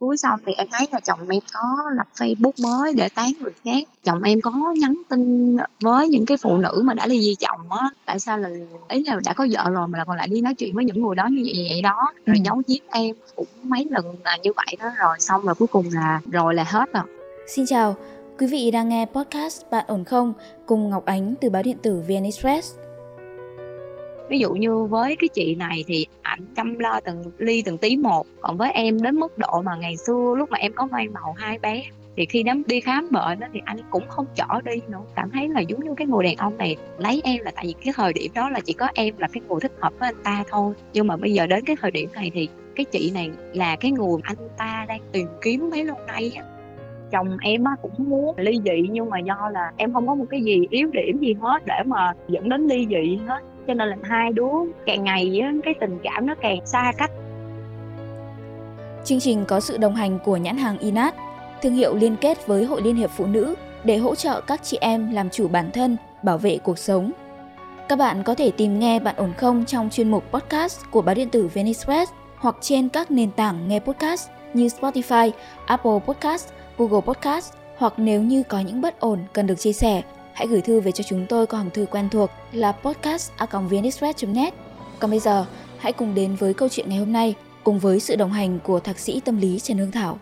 vừa cưới xong thì em thấy là chồng em có lập Facebook mới để tán người khác chồng em có nhắn tin với những cái phụ nữ mà đã ly dị chồng á tại sao là ý là đã có vợ rồi mà là còn lại đi nói chuyện với những người đó như vậy vậy đó rồi Ừ. giấu giếm em cũng mấy lần là như vậy đó rồi xong rồi cuối cùng là rồi là hết rồi Xin chào, quý vị đang nghe podcast Bạn ổn không cùng Ngọc Ánh từ báo điện tử VN Express ví dụ như với cái chị này thì ảnh chăm lo từng ly từng tí một còn với em đến mức độ mà ngày xưa lúc mà em có mang bầu hai bé thì khi đám đi khám bệnh đó, thì anh cũng không chở đi nữa. Cảm thấy là giống như cái người đàn ông này lấy em là tại vì cái thời điểm đó là chỉ có em là cái người thích hợp với anh ta thôi. Nhưng mà bây giờ đến cái thời điểm này thì cái chị này là cái người anh ta đang tìm kiếm mấy lâu nay á. Chồng em á cũng muốn ly dị nhưng mà do là em không có một cái gì yếu điểm gì hết để mà dẫn đến ly dị hết cho nên là hai đứa càng ngày á, cái tình cảm nó càng xa cách Chương trình có sự đồng hành của nhãn hàng Inat, thương hiệu liên kết với Hội Liên hiệp Phụ nữ để hỗ trợ các chị em làm chủ bản thân, bảo vệ cuộc sống. Các bạn có thể tìm nghe Bạn ổn không trong chuyên mục podcast của báo điện tử Venice hoặc trên các nền tảng nghe podcast như Spotify, Apple Podcast, Google Podcast hoặc nếu như có những bất ổn cần được chia sẻ, hãy gửi thư về cho chúng tôi qua hòm thư quen thuộc là podcast@vnexpress.net. Còn bây giờ, hãy cùng đến với câu chuyện ngày hôm nay cùng với sự đồng hành của thạc sĩ tâm lý Trần Hương Thảo.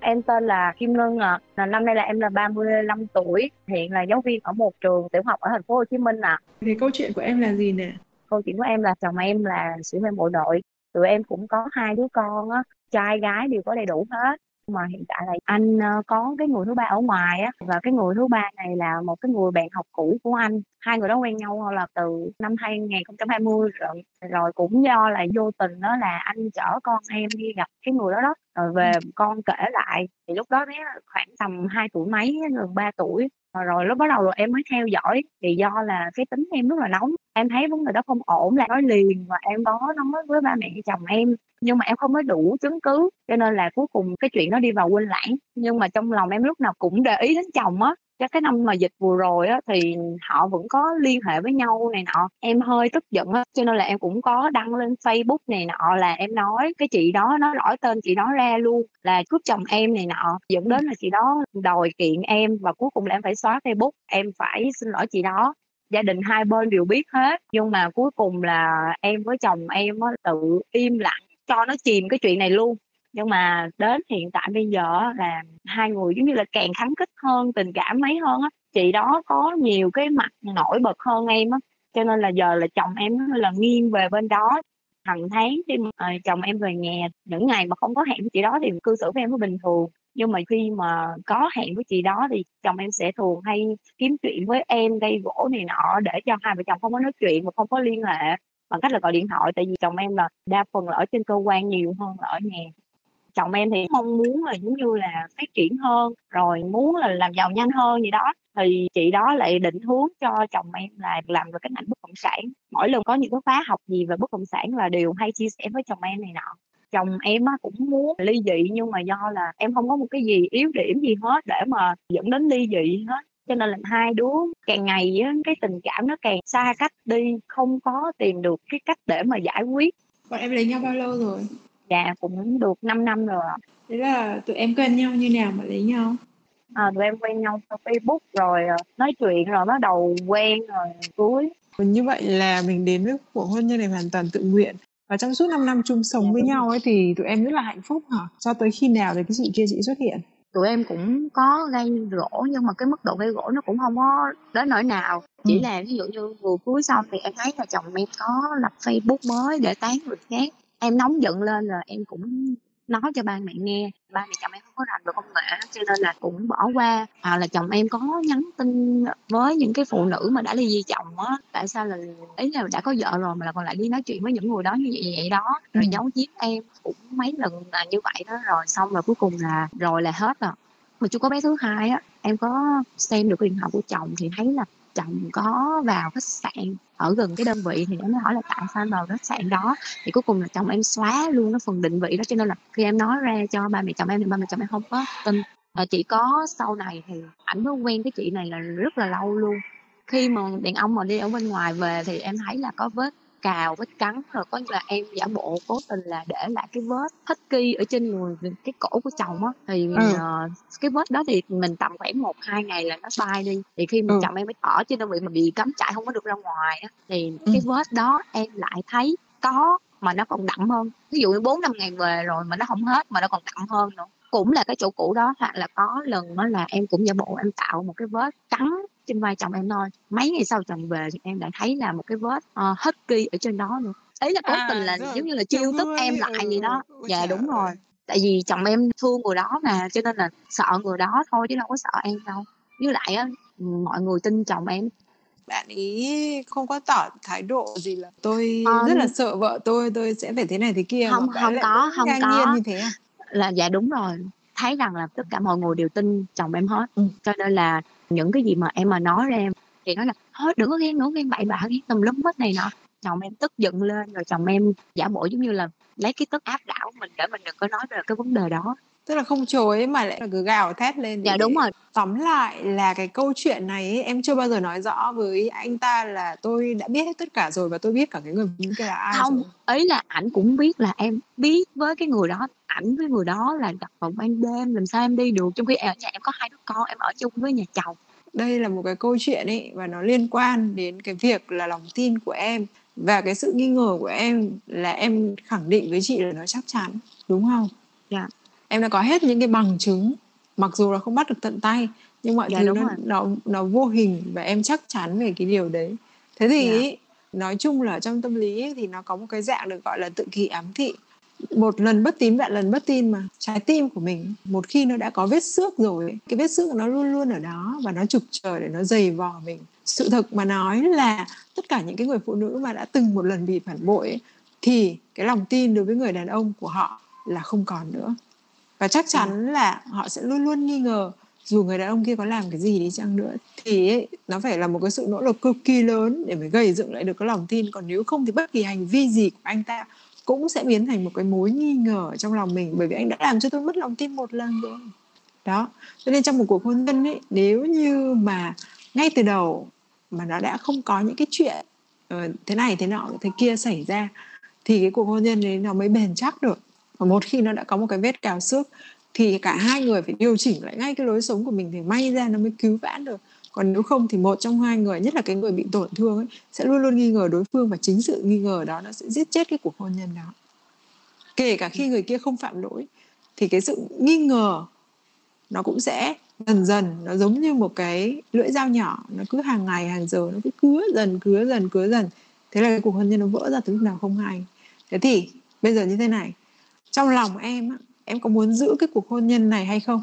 em tên là Kim Ngân ạ à. năm nay là em là 35 tuổi hiện là giáo viên ở một trường tiểu học ở thành phố Hồ Chí Minh ạ à. Thì câu chuyện của em là gì nè? câu chuyện của em là chồng em là sĩ quan bộ đội tụi em cũng có hai đứa con á trai gái đều có đầy đủ hết mà hiện tại là anh ờ, có cái người thứ ba ở ngoài á, và cái người thứ ba này là một cái người bạn học cũ của anh. Hai người đó quen nhau là từ năm 2020 rồi. Rồi cũng do là vô tình đó là anh chở con em đi gặp cái người đó đó rồi về con kể lại thì lúc đó bé khoảng tầm 2 tuổi mấy gần 3 tuổi. Rồi, rồi lúc bắt đầu rồi em mới theo dõi thì do là cái tính em rất là nóng em thấy vấn đề đó không ổn là nói liền và em có nói với ba mẹ chồng em. Nhưng mà em không có đủ chứng cứ cho nên là cuối cùng cái chuyện đó đi vào quên lãng. Nhưng mà trong lòng em lúc nào cũng để ý đến chồng á cái cái năm mà dịch vừa rồi á thì họ vẫn có liên hệ với nhau này nọ. Em hơi tức giận á cho nên là em cũng có đăng lên Facebook này nọ là em nói cái chị đó nói rõ tên chị đó ra luôn là cướp chồng em này nọ. Dẫn đến là chị đó đòi kiện em và cuối cùng là em phải xóa Facebook em phải xin lỗi chị đó. Gia đình hai bên đều biết hết nhưng mà cuối cùng là em với chồng em á, tự im lặng cho nó chìm cái chuyện này luôn nhưng mà đến hiện tại bây giờ là hai người giống như là càng khắng khích hơn, tình cảm mấy hơn á. Chị đó có nhiều cái mặt nổi bật hơn em á. Cho nên là giờ là chồng em là nghiêng về bên đó. Hàng tháng khi mà ờ, chồng em về nhà, những ngày mà không có hẹn với chị đó thì cư xử với em nó bình thường. Nhưng mà khi mà có hẹn với chị đó thì chồng em sẽ thường hay kiếm chuyện với em, gây gỗ này nọ để cho hai vợ chồng không có nói chuyện và không có liên hệ bằng cách là gọi điện thoại. Tại vì chồng em là đa phần là ở trên cơ quan nhiều hơn là ở nhà chồng em thì mong muốn là giống như là phát triển hơn, rồi muốn là làm giàu nhanh hơn gì đó. Thì chị đó lại định hướng cho chồng em là làm về cái ngành bất động sản. Mỗi lần có những cái khóa học gì về bất động sản là đều hay chia sẻ với chồng em này nọ. Chồng em cũng muốn ly dị nhưng mà do là em không có một cái gì yếu điểm gì hết để mà dẫn đến ly dị hết. Cho nên là hai đứa càng ngày cái tình cảm nó càng xa cách đi, không có tìm được cái cách để mà giải quyết. Bọn em lấy nhau bao lâu rồi? Dạ cũng được 5 năm rồi ạ. Thế là tụi em quen nhau như nào mà lấy nhau? à, tụi em quen nhau qua Facebook rồi ờ, nói chuyện rồi bắt đầu quen rồi cưới Còn như vậy là mình đến với cuộc hôn nhân này hoàn toàn tự nguyện và trong suốt 5 năm chung sống Dạ, với nhau ấy thì tụi em rất là hạnh phúc hả? Cho tới khi nào thì cái chị kia chị xuất hiện? tụi em cũng có gây gỗ nhưng mà cái mức độ gây gỗ nó cũng không có đến nỗi nào chỉ Ừ. là ví dụ như vừa cưới xong thì em thấy là chồng em có lập Facebook mới để tán người khác em nóng giận lên rồi em cũng nói cho ba mẹ nghe. Ba mẹ chồng em không có rành về công nghệ cho nên là cũng bỏ qua. Hoặc là chồng em có nhắn tin với những cái phụ nữ mà đã ly dị chồng á. Tại sao là ý là đã có vợ rồi mà là còn lại đi nói chuyện với những người đó như vậy vậy đó. Rồi Ừ. giấu giếm em cũng mấy lần là như vậy đó. Rồi xong rồi cuối cùng là rồi là hết rồi. Mà chưa có bé thứ hai á em có xem được điện thoại của chồng thì thấy là chồng có vào khách sạn ở gần cái đơn vị thì em mới hỏi là tại sao anh vào khách sạn đó. Thì cuối cùng là chồng em xóa luôn cái phần định vị đó cho nên là khi em nói ra cho ba mẹ chồng em thì ba mẹ chồng em không có tin. À, chỉ có sau này thì ảnh mới quen cái chị này là rất là lâu luôn. Khi mà đàn ông mà đi ở bên ngoài về thì em thấy là có vết cào vết cắn rồi có như là em giả bộ cố tình là để lại cái vết husky ở trên người cái cổ của chồng á thì Ừ. ờ, cái vết đó thì mình tầm khoảng một hai ngày là nó bay đi thì khi mà Ừ. chồng em ở trên đơn vị mà bị cấm chạy không có được ra ngoài á thì Ừ. cái vết đó em lại thấy có mà nó còn đậm hơn ví dụ như bốn năm ngày về rồi mà nó không hết mà nó còn đậm hơn nữa cũng là cái chỗ cũ đó hoặc là có lần đó là em cũng giả bộ em tạo một cái vết cắn trên vai chồng em thôi. Mấy ngày sau chồng về em lại thấy là một cái vết uh, husky ở trên đó nữa ấy là cố À, tình là rồi, giống như là chiêu tức em lại ừ, gì đó. ôi dạ đúng rồi. tại vì chồng em thương người đó mà cho nên là sợ người đó thôi chứ đâu có sợ em đâu. Với lại á mọi người tin chồng em. Bạn ý không có tỏ thái độ gì là tôi Ờ, rất là sợ vợ tôi tôi sẽ phải thế này thế kia không không có không có. nhiên như thế à? Là dạ đúng rồi. Thấy rằng là tất cả mọi người đều tin chồng em hết. Ừ. cho nên là những cái gì mà em mà nói ra em thì nói là thôi đừng có ghen nữa, ghen bậy bạ, ghen tùm lum hết này nọ. Chồng em tức giận lên, rồi chồng em giả bộ giống như là lấy cái tức áp đảo mình để mình đừng có nói về cái vấn đề đó tức là không chối mà lại là cứ gào thét lên dạ đúng rồi tóm lại là cái câu chuyện này ấy, em chưa bao giờ nói rõ với anh ta là tôi đã biết hết tất cả rồi và tôi biết cả cái người nữ kia là ai không rồi. ý là ảnh cũng biết là em biết với cái người đó ảnh với người đó là gặp vào ban đêm làm sao em đi được trong khi ở nhà em có hai đứa con em ở chung với nhà chồng đây là một cái câu chuyện ấy và nó liên quan đến cái việc là lòng tin của em và cái sự nghi ngờ của em là em khẳng định với chị là nó chắc chắn đúng không Dạ. Em đã có hết những cái bằng chứng mặc dù là không bắt được tận tay nhưng mọi Dạ, thứ nó rồi. nó nó vô hình và em chắc chắn về cái điều đấy. Thế thì Dạ. ý, nói chung là trong tâm lý ấy, thì nó có một cái dạng được gọi là tự kỷ ám thị. Một lần bất tín vạn lần bất tin mà. Trái tim của mình một khi nó đã có vết xước rồi ấy, cái vết xước nó luôn luôn ở đó và nó trực chờ để nó dày vò mình. Sự thực mà nói là tất cả những cái người phụ nữ mà đã từng một lần bị phản bội ấy, thì cái lòng tin đối với người đàn ông của họ là không còn nữa và chắc chắn là họ sẽ luôn luôn nghi ngờ dù người đàn ông kia có làm cái gì đi chăng nữa. Thì ấy, nó phải là một cái sự nỗ lực cực kỳ lớn để mới gây dựng lại được cái lòng tin. Còn nếu không thì bất kỳ hành vi gì của anh ta cũng sẽ biến thành một cái mối nghi ngờ trong lòng mình bởi vì anh đã làm cho tôi mất lòng tin một lần rồi. Đó. Cho nên trong một cuộc hôn nhân ấy nếu như mà ngay từ đầu mà nó đã không có những cái chuyện ờ, thế này thế nọ thế kia xảy ra thì cái cuộc hôn nhân đấy nó mới bền chắc được và một khi nó đã có một cái vết cào xước, thì cả hai người phải điều chỉnh lại ngay cái lối sống của mình thì may ra nó mới cứu vãn được. Còn nếu không thì một trong hai người, nhất là cái người bị tổn thương ấy, sẽ luôn luôn nghi ngờ đối phương và chính sự nghi ngờ đó nó sẽ giết chết cái cuộc hôn nhân đó. Kể cả khi người kia không phạm lỗi, thì cái sự nghi ngờ nó cũng sẽ dần dần, nó giống như một cái lưỡi dao nhỏ, nó cứ hàng ngày, hàng giờ, nó cứ cứa dần cứa dần cứa dần. Thế là cái cuộc hôn nhân nó vỡ ra từ lúc nào không hay. Thế thì bây giờ như thế này trong lòng em em có muốn giữ cái cuộc hôn nhân này hay không?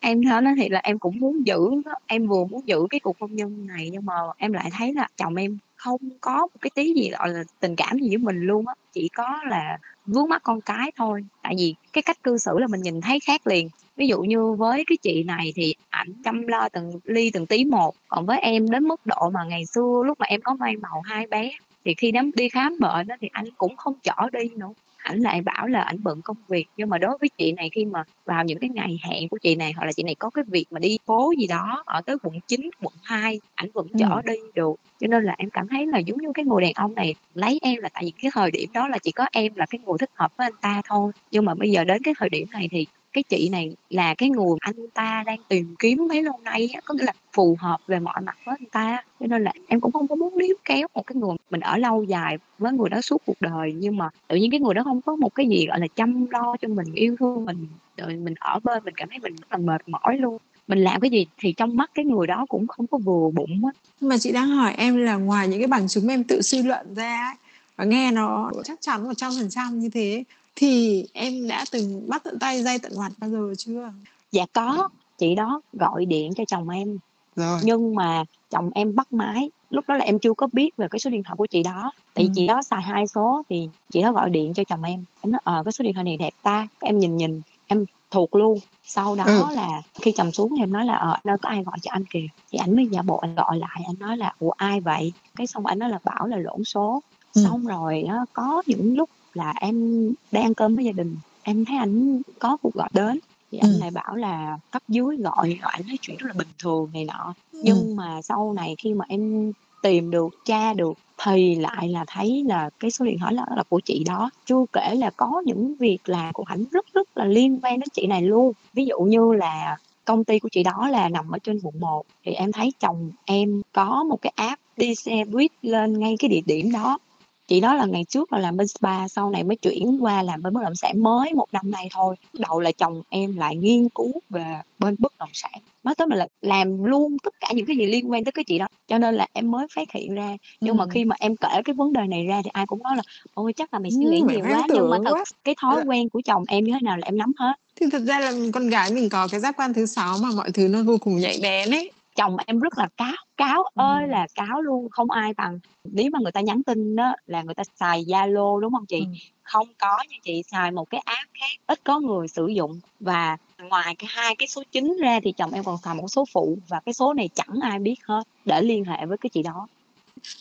Em nói nó thì là em cũng muốn giữ em vừa muốn giữ cái cuộc hôn nhân này nhưng mà em lại thấy là chồng em không có một cái tí gì gọi là tình cảm gì với mình luôn á. Chỉ có là vướng mắt con cái thôi. Tại vì cái cách cư xử là mình nhìn thấy khác liền. Ví dụ như với cái chị này thì ảnh chăm lo từng ly từng tí một. Còn với em đến mức độ mà ngày xưa lúc mà em có mang bầu hai bé thì khi đám đi khám bệnh đó thì anh cũng không chở đi nữa ảnh lại bảo là ảnh bận công việc nhưng mà đối với chị này khi mà vào những cái ngày hẹn của chị này hoặc là chị này có cái việc mà đi phố gì đó ở tới quận 9, quận 2 ảnh vẫn Ừ. chở đi được cho nên là em cảm thấy là giống như cái người đàn ông này lấy em là tại vì cái thời điểm đó là chỉ có em là cái người thích hợp với anh ta thôi nhưng mà bây giờ đến cái thời điểm này thì cái chị này là cái người anh ta đang tìm kiếm mấy lâu nay á, có nghĩa là phù hợp về mọi mặt với anh ta cho nên là em cũng không có muốn níu kéo một cái người mình ở lâu dài với người đó suốt cuộc đời nhưng mà tự nhiên cái người đó không có một cái gì gọi là chăm lo cho mình yêu thương mình rồi mình ở bên mình cảm thấy mình rất là mệt mỏi luôn. Mình làm cái gì thì trong mắt cái người đó cũng không có vừa bụng á. Nhưng mà chị đang hỏi em là ngoài những cái bằng chứng em tự suy luận ra ấy, và nghe nó chắc chắn một trăm phần trăm như thế thì em đã từng bắt tận tay dây tận mặt bao giờ chưa? Dạ có. Chị đó gọi điện cho chồng em. Rồi. Nhưng mà chồng em bắt máy. Lúc đó là em chưa có biết về cái số điện thoại của chị đó. Tại vì Ừ. chị đó xài hai số thì chị đó gọi điện cho chồng em. Em nói ờ cái số điện thoại này đẹp ta. Em nhìn nhìn em thuộc luôn. Sau đó Ừ. là khi chồng xuống thì em nói là ờ nơi có ai gọi cho anh kìa? Thì anh mới giả bộ anh gọi lại anh nói là ủa ai vậy? Cái xong anh nói là bảo là lộn số. Ừ. xong rồi á, có những lúc là em đang ăn cơm với gia đình. Em thấy anh có cuộc gọi đến thì anh Ừ. lại bảo là cấp dưới gọi gọi anh nói chuyện rất là bình thường này nọ. Ừ. nhưng mà sau này khi mà em tìm được tra được thì lại là thấy là cái số điện thoại đó là của chị đó. Chưa kể là có những việc làm của ảnh rất rất là liên quan đến chị này luôn. Ví dụ như là công ty của chị đó là nằm ở trên quận 1 thì em thấy chồng em có một cái app đi xe buýt lên ngay cái địa điểm đó chị đó là ngày trước là làm bên spa sau này mới chuyển qua làm bên bất động sản mới một năm nay thôi. Đầu là chồng em lại nghiên cứu về bên bất động sản. Nói tới mình là làm luôn tất cả những cái gì liên quan tới cái chị đó. Cho nên là em mới phát hiện ra. Nhưng ừ. mà khi mà em kể cái vấn đề này ra thì ai cũng nói là ôi chắc là mày suy nghĩ ừ, nhiều quá. Nhưng mà thật quá. cái thói quen của chồng em như thế nào là em nắm hết. Thì thật ra là con gái mình có cái giác quan thứ sáu mà mọi thứ nó vô cùng nhạy bén ấy chồng em rất là cáo cáo ơi là cáo luôn không ai bằng. Nếu mà người ta nhắn tin đó là người ta xài zalo đúng không chị? Ừ. không có như chị xài một cái app khác ít có người sử dụng. Và ngoài cái hai cái số chính ra thì chồng em còn xài một số phụ và cái số này chẳng ai biết hết để liên hệ với cái chị đó.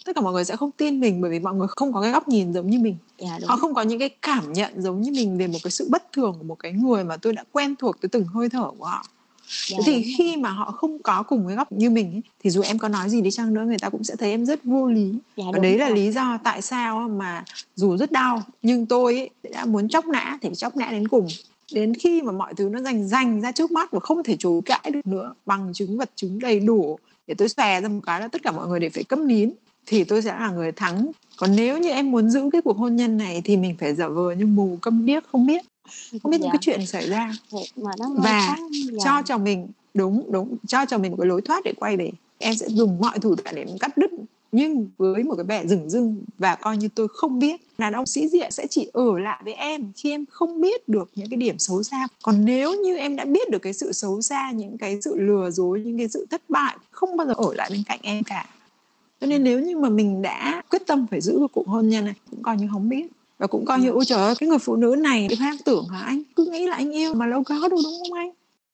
Tất cả mọi người sẽ không tin mình bởi vì mọi người không có cái góc nhìn giống như mình. Dạ, họ không có những cái cảm nhận giống như mình về một cái sự bất thường của một cái người mà tôi đã quen thuộc tới từng hơi thở của họ Dạ, thì khi mà họ không có cùng cái góc như mình ấy, thì dù em có nói gì đi chăng nữa người ta cũng sẽ thấy em rất vô lý. Dạ, và đấy là rồi. lý do tại sao mà dù rất đau nhưng tôi ấy, đã muốn chóc nã thì chóc nã đến cùng. Đến khi mà mọi thứ nó rành rành ra trước mắt và không thể chối cãi được nữa bằng chứng vật chứng đầy đủ để tôi xòe ra một cái là tất cả mọi người đều phải câm nín thì tôi sẽ là người thắng. Còn nếu như em muốn giữ cái cuộc hôn nhân này thì mình phải giả vờ như mù câm điếc không biết không biết dạ. những cái chuyện xảy ra. và dạ. cho chồng mình đúng đúng cho chồng mình một cái lối thoát để quay về. Em sẽ dùng mọi thủ đoạn để cắt đứt. Nhưng với một cái vẻ rừng rưng và coi như tôi không biết đàn ông sĩ diện sẽ chỉ ở lại với em khi em không biết được những cái điểm xấu xa. Còn nếu như em đã biết được cái sự xấu xa những cái sự lừa dối những cái sự thất bại không bao giờ ở lại bên cạnh em cả. Cho nên nếu như mà mình đã quyết tâm phải giữ được cuộc hôn nhân này cũng coi như không biết và cũng coi như ôi trời ơi cái người phụ nữ này hoang tưởng hả anh cứ nghĩ là anh yêu mà lâu có đâu đúng không anh?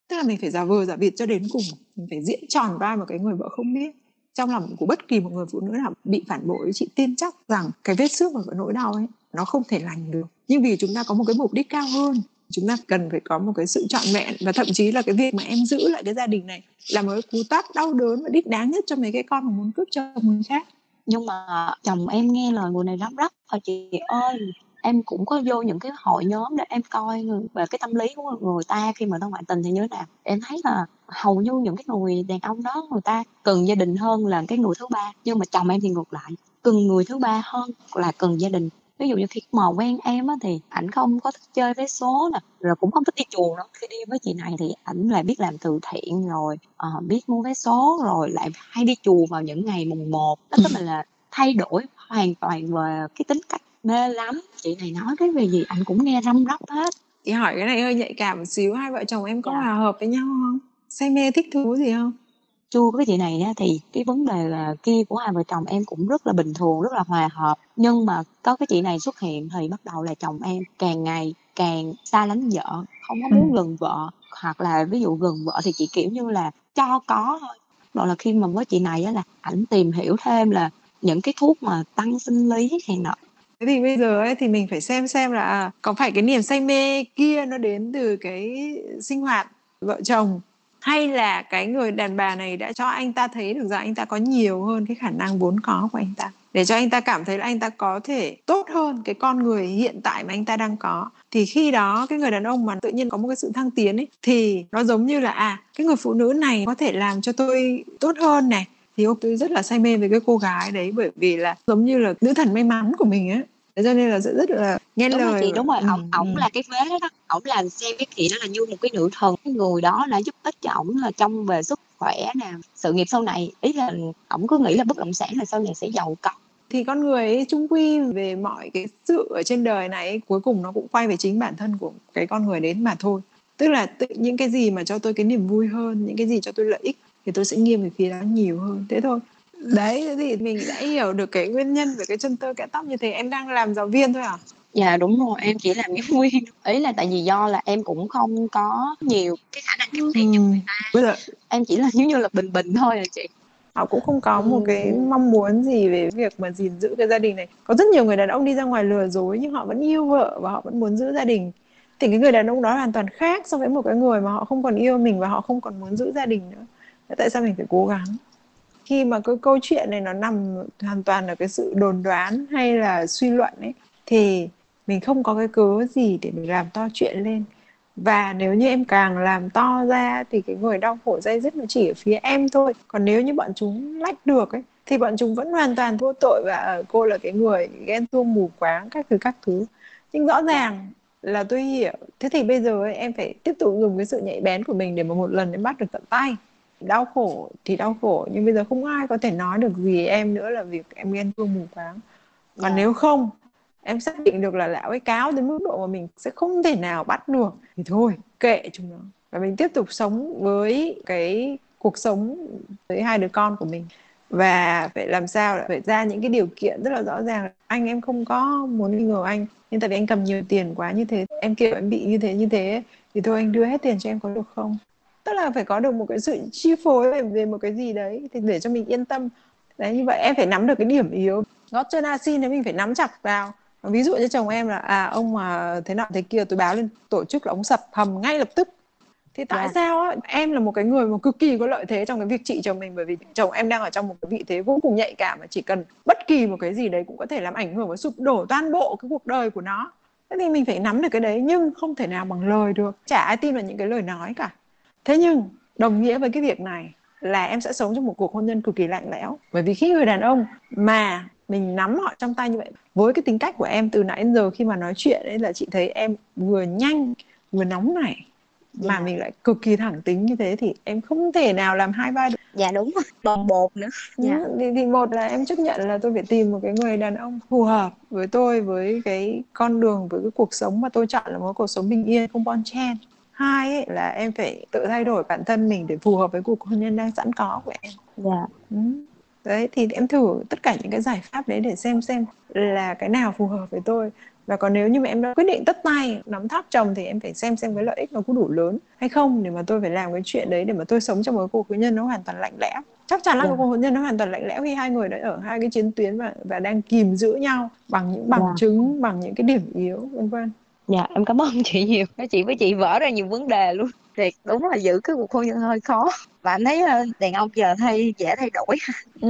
Tức là mình phải giả vờ giả vịt cho đến cùng mình phải diễn tròn vai một cái người vợ không biết. Trong lòng của bất kỳ một người phụ nữ nào bị phản bội chị tin chắc rằng cái vết xước và cái nỗi đau ấy nó không thể lành được. Nhưng vì chúng ta có một cái mục đích cao hơn chúng ta cần phải có một cái sự trọn vẹn và thậm chí là cái việc mà em giữ lại cái gia đình này là một cái cú tát đau đớn và đích đáng nhất cho mấy cái con mà muốn cướp chồng người khác. Nhưng mà chồng em nghe lời người này lắm rất thôi chị ơi em cũng có vô những cái hội nhóm để em coi về cái tâm lý của người ta khi mà ta ngoại tình thì như thế nào. Em thấy là hầu như những cái người đàn ông đó người ta cần gia đình hơn là cái người thứ ba nhưng mà chồng em thì ngược lại cần người thứ ba hơn là cần gia đình. Ví dụ như khi mà quen em á thì ảnh không có thích chơi vé số nè rồi cũng không thích đi chùa nữa khi đi với chị này thì ảnh lại biết làm từ thiện rồi uh, biết mua vé số rồi lại hay đi chùa vào những ngày mùng một. Đó tức là, là thay đổi hoàn toàn về cái tính cách mê lắm. Chị này nói cái về gì anh cũng nghe răm rắp hết. Chị hỏi cái này hơi nhạy cảm một xíu hai vợ chồng em có dạ. hòa hợp với nhau không? Say mê thích thú gì không? Chưa với chị này á, thì cái vấn đề là kia của hai vợ chồng em cũng rất là bình thường rất là hòa hợp. Nhưng mà có cái chị này xuất hiện thì bắt đầu là chồng em càng ngày càng xa lánh vợ không có muốn ừ. gần vợ. Hoặc là ví dụ gần vợ thì chị kiểu như là cho có thôi. Rồi là khi mà với chị này á là ảnh tìm hiểu thêm là những cái thuốc mà tăng sinh lý hay nọ. Thế thì bây giờ ấy, thì mình phải xem xem là à, có phải cái niềm say mê kia nó đến từ cái sinh hoạt vợ chồng, hay là cái người đàn bà này đã cho anh ta thấy được rằng anh ta có nhiều hơn cái khả năng vốn có của anh ta, để cho anh ta cảm thấy là anh ta có thể tốt hơn cái con người hiện tại mà anh ta đang có. Thì khi đó cái người đàn ông mà tự nhiên có một cái sự thăng tiến ấy, thì nó giống như là à cái người phụ nữ này có thể làm cho tôi tốt hơn này thì tôi rất là say mê với cái cô gái đấy bởi vì là giống như là nữ thần may mắn của mình ấy thế cho nên là sẽ rất là nghe đúng lời rồi chị đúng rồi. Ổng ổng là cái vế đó. Ổng là xem cái chị đó là như một cái nữ thần. Cái người đó đã giúp ích cho ổng là trong về sức khỏe nè sự nghiệp sau này. Ý là ổng cứ nghĩ là bất động sản là sau này sẽ giàu có. Thì con người ấy, chung quy về mọi cái sự ở trên đời này cuối cùng nó cũng quay về chính bản thân của cái con người đến mà thôi. Tức là tự những cái gì mà cho tôi cái niềm vui hơn những cái gì cho tôi lợi ích thì tôi sẽ nghiêng về phía đó nhiều hơn. Thế thôi. Đấy thì mình đã hiểu được cái nguyên nhân về cái chân tơ kẽ tóc như thế. Em đang làm giáo viên thôi à? Dạ đúng rồi. Em chỉ làm giáo viên ý là tại vì do là em cũng không có nhiều cái khả năng kiếm tiền như người ta. Bây giờ... em chỉ là giống như là bình bình thôi à chị. Họ cũng không có một cái mong muốn gì về việc mà gìn giữ cái gia đình này. Có rất nhiều người đàn ông đi ra ngoài lừa dối nhưng họ vẫn yêu vợ và họ vẫn muốn giữ gia đình. Thì cái người đàn ông đó hoàn toàn khác so với một cái người mà họ không còn yêu mình và họ không còn muốn giữ gia đình nữa tại sao mình phải cố gắng? Khi mà cái câu chuyện này nó nằm hoàn toàn ở cái sự đồn đoán hay là suy luận ấy thì mình không có cái cớ gì để mình làm to chuyện lên. Và nếu như em càng làm to ra thì cái người đau khổ dây dứt nó chỉ ở phía em thôi. Còn nếu như bọn chúng lách được ấy thì bọn chúng vẫn hoàn toàn vô tội và ờ, cô là cái người ghen tuông mù quáng các thứ các thứ. Nhưng rõ ràng là tôi hiểu. Thế thì bây giờ ấy, em phải tiếp tục dùng cái sự nhạy bén của mình để mà một lần em bắt được tận tay đau khổ thì đau khổ nhưng bây giờ không ai có thể nói được gì em nữa là việc em ghen tuông mù quáng còn yeah. Dạ. nếu không em xác định được là lão ấy cáo đến mức độ mà mình sẽ không thể nào bắt được thì thôi kệ chúng nó và mình tiếp tục sống với cái cuộc sống với hai đứa con của mình và phải làm sao phải ra những cái điều kiện rất là rõ ràng anh em không có muốn nghi ngờ anh nhưng tại vì anh cầm nhiều tiền quá như thế em kêu em bị như thế như thế thì thôi anh đưa hết tiền cho em có được không tức là phải có được một cái sự chi phối về, về một cái gì đấy thì để cho mình yên tâm. Đấy như vậy em phải nắm được cái điểm yếu. Gót chân asin thì mình phải nắm chặt vào. Ví dụ như chồng em là à ông mà thế nọ thế kia tôi báo lên tổ chức là ông sập hầm ngay lập tức. Thì tại yeah. Dạ. sao á? Em là một cái người mà cực kỳ có lợi thế trong cái việc trị chồng mình bởi vì chồng em đang ở trong một cái vị thế vô cùng nhạy cảm mà chỉ cần bất kỳ một cái gì đấy cũng có thể làm ảnh hưởng và sụp đổ toàn bộ cái cuộc đời của nó. Thế thì mình phải nắm được cái đấy nhưng không thể nào bằng lời được. Chả ai tin vào những cái lời nói cả thế nhưng đồng nghĩa với cái việc này là em sẽ sống trong một cuộc hôn nhân cực kỳ lạnh lẽo. Bởi vì khi người đàn ông mà mình nắm họ trong tay như vậy với cái tính cách của em từ nãy đến giờ khi mà nói chuyện ấy là chị thấy em vừa nhanh vừa nóng này mà dạ. mình lại cực kỳ thẳng tính như thế thì em không thể nào làm hai vai được. Dạ đúng bồng bột nữa. Dạ. thì, thì một là em chấp nhận là tôi phải tìm một cái người đàn ông phù hợp với tôi với cái con đường với cái cuộc sống mà tôi chọn là một cuộc sống bình yên không bon chen hai ấy, là em phải tự thay đổi bản thân mình để phù hợp với cuộc hôn nhân đang sẵn có của em dạ ừ. đấy thì em thử tất cả những cái giải pháp đấy để xem xem là cái nào phù hợp với tôi và còn nếu như mà em đã quyết định tất tay nắm tháp chồng thì em phải xem xem cái lợi ích nó có đủ lớn hay không để mà tôi phải làm cái chuyện đấy để mà tôi sống trong một cuộc hôn nhân nó hoàn toàn lạnh lẽo chắc chắn là yeah. Dạ. cuộc hôn nhân nó hoàn toàn lạnh lẽo khi hai người đã ở hai cái chiến tuyến và và đang kìm giữ nhau bằng những bằng yeah. Dạ. chứng bằng những cái điểm yếu vân vân dạ em cảm ơn chị nhiều. Chị với chị vỡ ra nhiều vấn đề luôn. Thiệt đúng là giữ cái cuộc hôn nhân hơi khó. Và anh thấy ờ, đàn ông giờ thay dễ thay đổi. Ừ,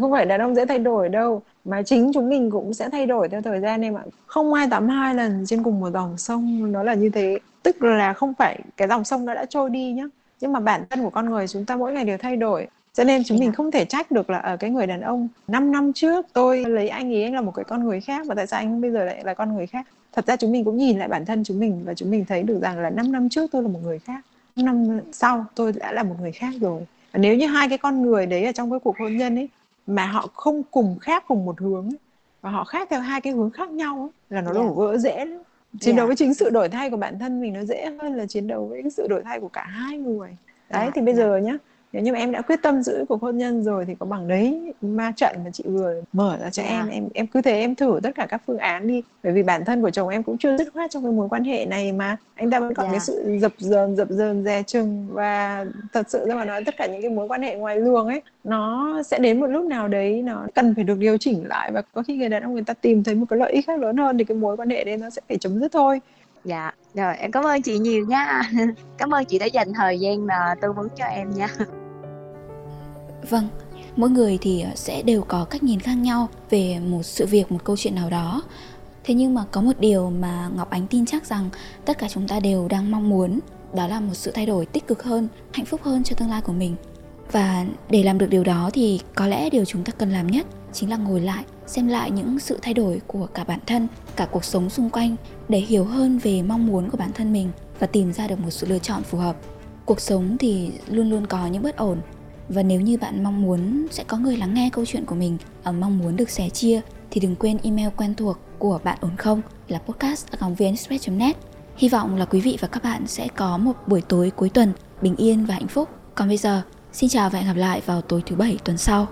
không phải đàn ông dễ thay đổi đâu. Mà chính chúng mình cũng sẽ thay đổi theo thời gian em ạ. Không ai tắm hai lần trên cùng một dòng sông nó là như thế. Tức là không phải cái dòng sông nó đã trôi đi nhá. Nhưng mà bản thân của con người chúng ta mỗi ngày đều thay đổi. Cho nên chúng mình dạ. không thể trách được là ở cái người đàn ông 5 năm trước tôi lấy anh ấy anh là một cái con người khác và tại sao anh bây giờ lại là con người khác thật ra chúng mình cũng nhìn lại bản thân chúng mình và chúng mình thấy được rằng là 5 năm trước tôi là một người khác 5 năm sau tôi đã là một người khác rồi và nếu như hai cái con người đấy ở trong cái cuộc hôn nhân ấy mà họ không cùng khác cùng một hướng ấy, và họ khác theo hai cái hướng khác nhau ấy, là nó yeah. đổ vỡ dễ lắm chiến yeah. đấu với chính sự đổi thay của bản thân mình nó dễ hơn là chiến đấu với sự đổi thay của cả hai người đấy yeah. thì bây giờ nhá nếu như mà em đã quyết tâm giữ cuộc hôn nhân rồi thì có bằng đấy ma trận mà chị vừa mở ra cho yeah. em em em cứ thế em thử tất cả các phương án đi. Bởi vì bản thân của chồng em cũng chưa dứt khoát trong cái mối quan hệ này mà. Anh ta vẫn còn yeah. cái sự dập dờn dập dờn dè chừng. Và thật sự ra mà nói tất cả những cái mối quan hệ ngoài luồng ấy nó sẽ đến một lúc nào đấy nó cần phải được điều chỉnh lại. Và có khi người đàn ông người ta tìm thấy một cái lợi ích khác lớn hơn thì cái mối quan hệ đấy nó sẽ phải chấm dứt thôi. Dạ. Rồi em cảm ơn chị nhiều nha. Cảm ơn chị đã dành thời gian mà tư vấn cho em nha Vâng, mỗi người thì ờ, sẽ đều có cách nhìn khác nhau về một sự việc, một câu chuyện nào đó. Thế nhưng mà có một điều mà Ngọc Ánh tin chắc rằng tất cả chúng ta đều đang mong muốn, đó là một sự thay đổi tích cực hơn, hạnh phúc hơn cho tương lai của mình. Và để làm được điều đó thì có lẽ điều chúng ta cần làm nhất chính là ngồi lại, xem lại những sự thay đổi của cả bản thân, cả cuộc sống xung quanh để hiểu hơn về mong muốn của bản thân mình và tìm ra được một sự lựa chọn phù hợp. Cuộc sống thì luôn luôn có những bất ổn và nếu như bạn mong muốn sẽ có người lắng nghe câu chuyện của mình ở mong muốn được sẻ chia thì đừng quên email quen thuộc của bạn ổn không là podcast net Hy vọng là quý vị và các bạn sẽ có một buổi tối cuối tuần bình yên và hạnh phúc. Còn bây giờ, xin chào và hẹn gặp lại vào tối thứ bảy tuần sau.